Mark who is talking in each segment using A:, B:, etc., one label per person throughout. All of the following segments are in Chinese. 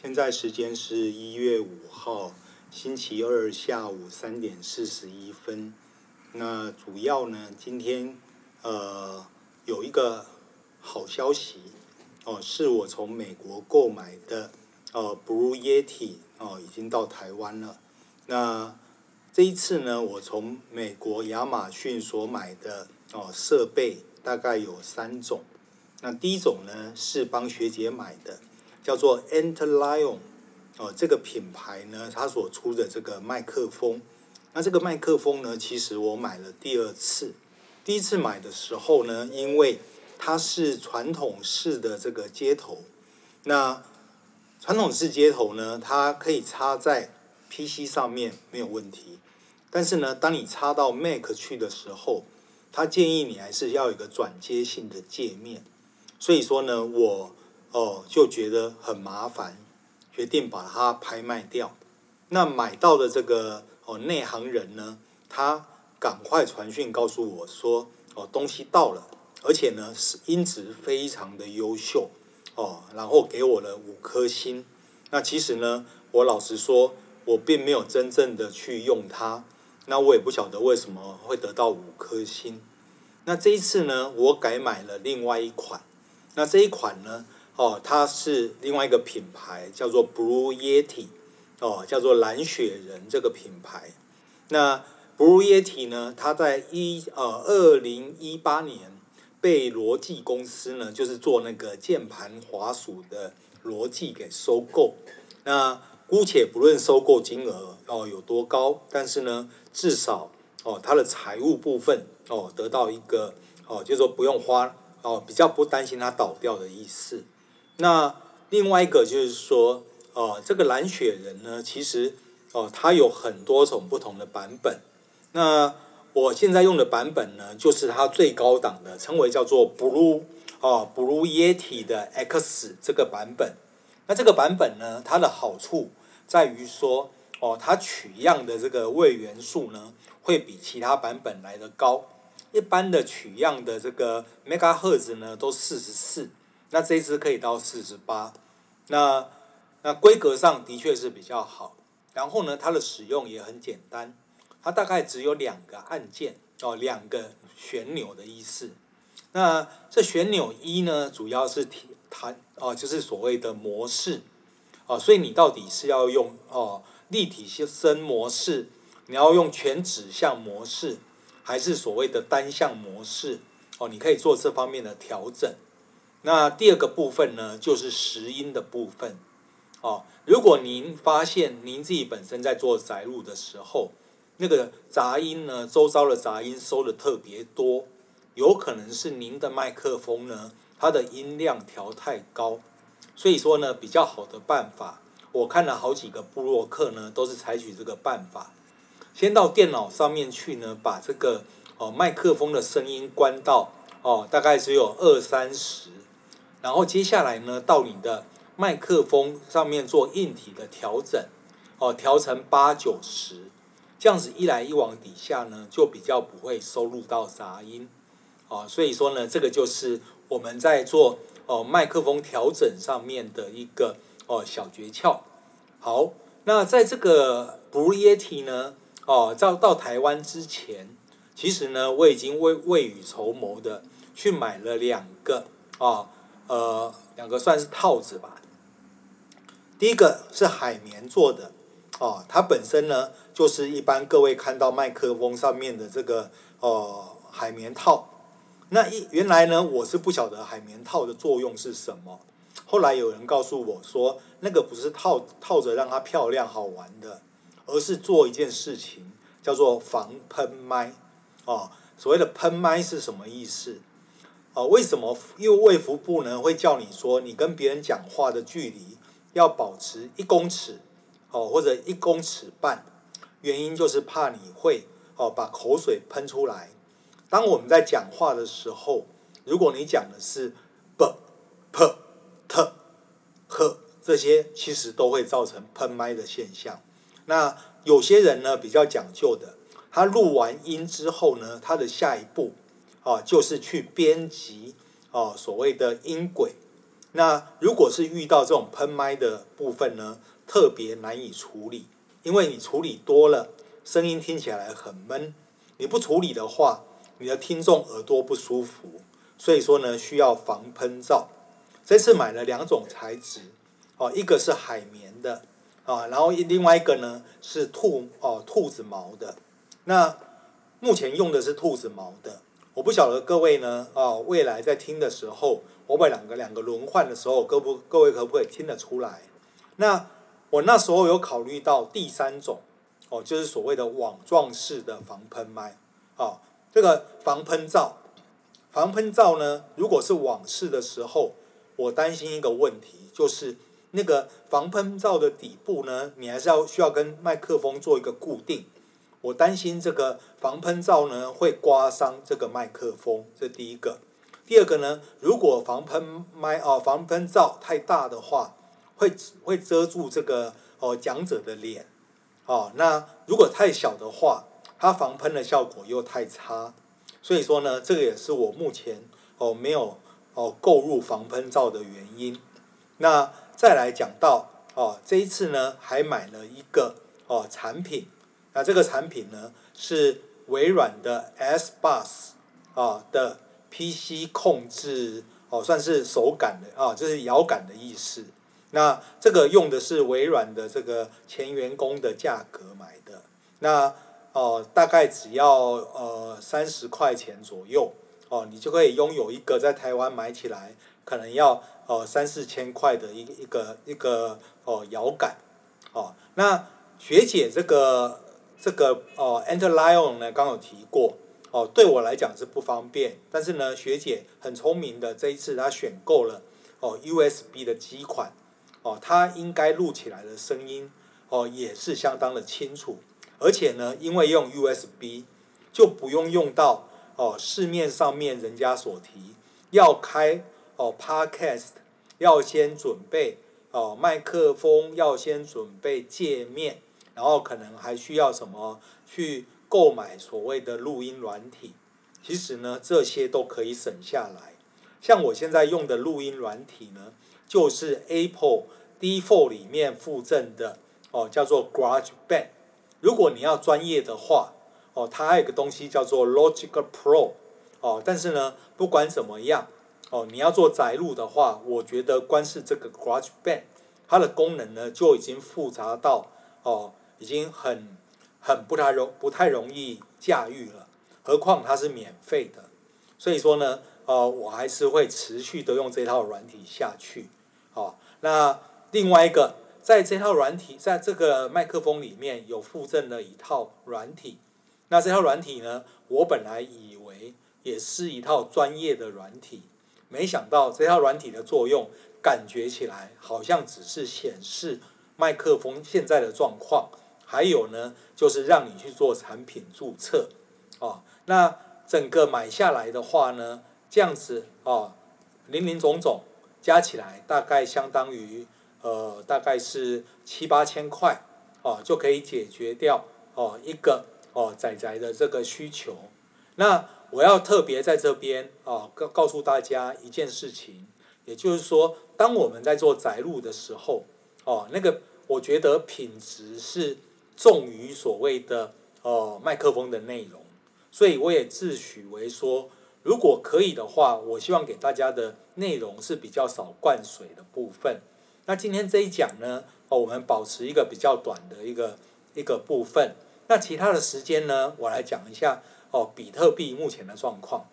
A: 现在时间是一月五号星期二下午三点四十一分。那主要呢，今天呃有一个好消息哦，是我从美国购买的呃 Blue Yeti 哦，已经到台湾了。那这一次呢，我从美国亚马逊所买的哦设备大概有三种。那第一种呢是帮学姐买的。叫做 Antlion 哦，这个品牌呢，它所出的这个麦克风，那这个麦克风呢，其实我买了第二次，第一次买的时候呢，因为它是传统式的这个接头，那传统式接头呢，它可以插在 PC 上面没有问题，但是呢，当你插到 Mac 去的时候，它建议你还是要有一个转接性的界面，所以说呢，我。哦，就觉得很麻烦，决定把它拍卖掉。那买到的这个哦内行人呢，他赶快传讯告诉我说，哦东西到了，而且呢是音质非常的优秀哦，然后给我了五颗星。那其实呢，我老实说，我并没有真正的去用它，那我也不晓得为什么会得到五颗星。那这一次呢，我改买了另外一款，那这一款呢，哦，它是另外一个品牌，叫做 Blue Yeti，哦，叫做蓝雪人这个品牌。那 Blue Yeti 呢，它在一呃二零一八年被罗技公司呢，就是做那个键盘滑鼠的罗技给收购。那姑且不论收购金额哦有多高，但是呢，至少哦它的财务部分哦得到一个哦，就是说不用花哦，比较不担心它倒掉的意思。那另外一个就是说，哦，这个蓝雪人呢，其实哦，它有很多种不同的版本。那我现在用的版本呢，就是它最高档的，称为叫做 Blue 哦，Blue Yeti 的 X 这个版本。那这个版本呢，它的好处在于说，哦，它取样的这个位元素呢，会比其他版本来得高。一般的取样的这个 Megahertz 呢，都四十四。那这一支可以到四十八，那那规格上的确是比较好，然后呢，它的使用也很简单，它大概只有两个按键哦，两个旋钮的意思。那这旋钮一呢，主要是弹哦，就是所谓的模式哦，所以你到底是要用哦立体声模式，你要用全指向模式，还是所谓的单向模式哦？你可以做这方面的调整。那第二个部分呢，就是拾音的部分。哦，如果您发现您自己本身在做宅录的时候，那个杂音呢，周遭的杂音收的特别多，有可能是您的麦克风呢，它的音量调太高。所以说呢，比较好的办法，我看了好几个部落客呢，都是采取这个办法，先到电脑上面去呢，把这个哦麦克风的声音关到哦，大概只有二三十。然后接下来呢，到你的麦克风上面做硬体的调整，哦，调成八九十，这样子一来一往底下呢，就比较不会收录到杂音，哦，所以说呢，这个就是我们在做哦麦克风调整上面的一个哦小诀窍。好，那在这个 Blue Yeti 呢，哦，到到台湾之前，其实呢，我已经未未雨绸缪的去买了两个啊。哦呃，两个算是套子吧。第一个是海绵做的，哦，它本身呢就是一般各位看到麦克风上面的这个哦、呃、海绵套。那一原来呢我是不晓得海绵套的作用是什么，后来有人告诉我说，那个不是套套着让它漂亮好玩的，而是做一件事情叫做防喷麦。哦，所谓的喷麦是什么意思？啊，为什么？因为卫福部呢会叫你说，你跟别人讲话的距离要保持一公尺，哦，或者一公尺半。原因就是怕你会哦把口水喷出来。当我们在讲话的时候，如果你讲的是 b、p、t、h 这些，其实都会造成喷麦的现象。那有些人呢比较讲究的，他录完音之后呢，他的下一步。啊，就是去编辑啊，所谓的音轨，那如果是遇到这种喷麦的部分呢，特别难以处理，因为你处理多了，声音听起来很闷；你不处理的话，你的听众耳朵不舒服。所以说呢，需要防喷罩。这次买了两种材质，哦，一个是海绵的，啊，然后另外一个呢是兔哦兔子毛的。那目前用的是兔子毛的，我不晓得各位呢，啊，未来在听的时候，我把两个两个轮换的时候，各不各位可不可以听得出来？那我那时候有考虑到第三种，哦，就是所谓的网状式的防喷麦，啊，这个防喷罩。防喷罩呢，如果是网式的时候，我担心一个问题，就是那个防喷罩的底部呢，你还是要需要跟麦克风做一个固定。我担心这个防喷罩呢会刮伤这个麦克风，这第一个。第二个呢，如果防喷麦哦防喷罩太大的话，会会遮住这个哦讲者的脸，哦，那如果太小的话，它防喷的效果又太差。所以说呢，这个也是我目前哦没有哦购入防喷罩的原因。那再来讲到哦，这一次呢还买了一个哦产品，那这个产品呢是微软的 S-Bus 啊的 PC 控制哦，算是手感的啊，就是摇杆的意思。那这个用的是微软的这个前员工的价格买的。那哦，大概只要呃三十块钱左右哦，你就可以拥有一个在台湾买起来可能要呃三四千块的一一个一个哦摇杆哦。那学姐这个这个哦，Enter Lion 呢，刚有提过哦，对我来讲是不方便，但是呢，学姐很聪明的，这一次她选购了哦 USB 的机款哦，它应该录起来的声音哦也是相当的清楚。而且呢，因为用 USB，就不用用到哦市面上面人家所提要开哦 Podcast，要先准备哦麦克风，要先准备界面，然后可能还需要什么去购买所谓的录音软体。其实呢，这些都可以省下来。像我现在用的录音软体呢，就是 Apple def 里面附赠的哦，叫做 GarageBand。如果你要专业的话，哦，它还有个东西叫做 Logic Pro，哦，但是呢，不管怎么样，哦，你要做载录的话，我觉得光是这个 GarageBand，它的功能呢就已经复杂到，哦，已经很很不太容不太容易驾驭了，何况它是免费的，所以说呢，呃，我还是会持续的用这套软体下去，哦，那另外一个。在这套软体，在这个麦克风里面有附赠了一套软体，那这套软体呢，我本来以为也是一套专业的软体，没想到这套软体的作用，感觉起来好像只是显示麦克风现在的状况，还有呢，就是让你去做产品注册，哦，那整个买下来的话呢，这样子哦，林林总总加起来大概相当于。呃，大概是七八千块，哦，就可以解决掉哦一个哦宅宅的这个需求。那我要特别在这边哦告告诉大家一件事情，也就是说，当我们在做宅录的时候，哦，那个我觉得品质是重于所谓的哦麦克风的内容，所以我也自诩为说，如果可以的话，我希望给大家的内容是比较少灌水的部分。那今天这一讲呢，哦，我们保持一个比较短的一个一个部分。那其他的时间呢，我来讲一下哦，比特币目前的状况。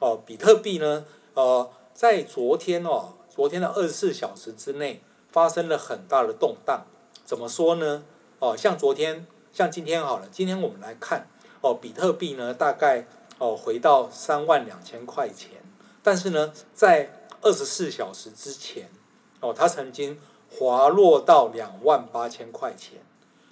A: 哦，比特币呢，呃，在昨天哦，昨天的二十四小时之内发生了很大的动荡。怎么说呢？哦，像昨天，像今天好了，今天我们来看哦，比特币呢，大概哦回到三万两千块钱，但是呢，在二十四小时之前。哦，它曾经滑落到两万八千块钱，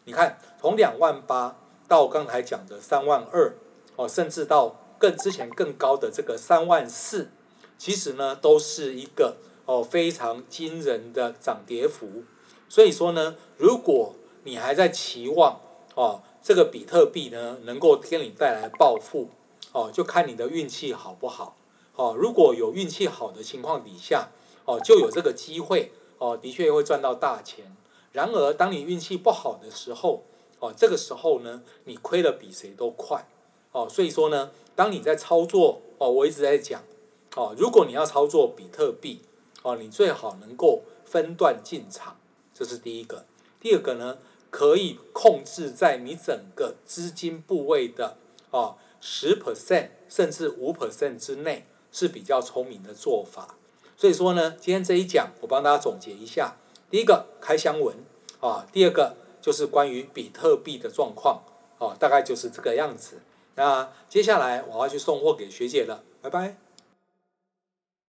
A: 你看，从两万八到刚才讲的三万二，哦，甚至到更之前更高的这个三万四，其实呢，都是一个哦非常惊人的涨跌幅。所以说呢，如果你还在期望哦这个比特币呢能够给你带来暴富，哦，就看你的运气好不好。哦，如果有运气好的情况底下。
B: 哦，就有这个机会哦，的确会赚到大钱。然而，当你运气不好的时候，哦，这个时候呢，你亏的比谁都快。哦，所以说呢，当你在操作，哦，我一直在讲，哦，如果你要操作比特币，哦，你最好能够分段进场，这是第一个。第二个呢，可以控制在你整个资金部位的哦十 percent 甚至五 percent 之内，是比较聪明的做法。所以说呢，今天这一讲我帮大家总结一下：第一个开箱文啊，第二个就是关于比特币的状况啊，大概就是这个样子。那接下来我要去送货给学姐了，拜拜。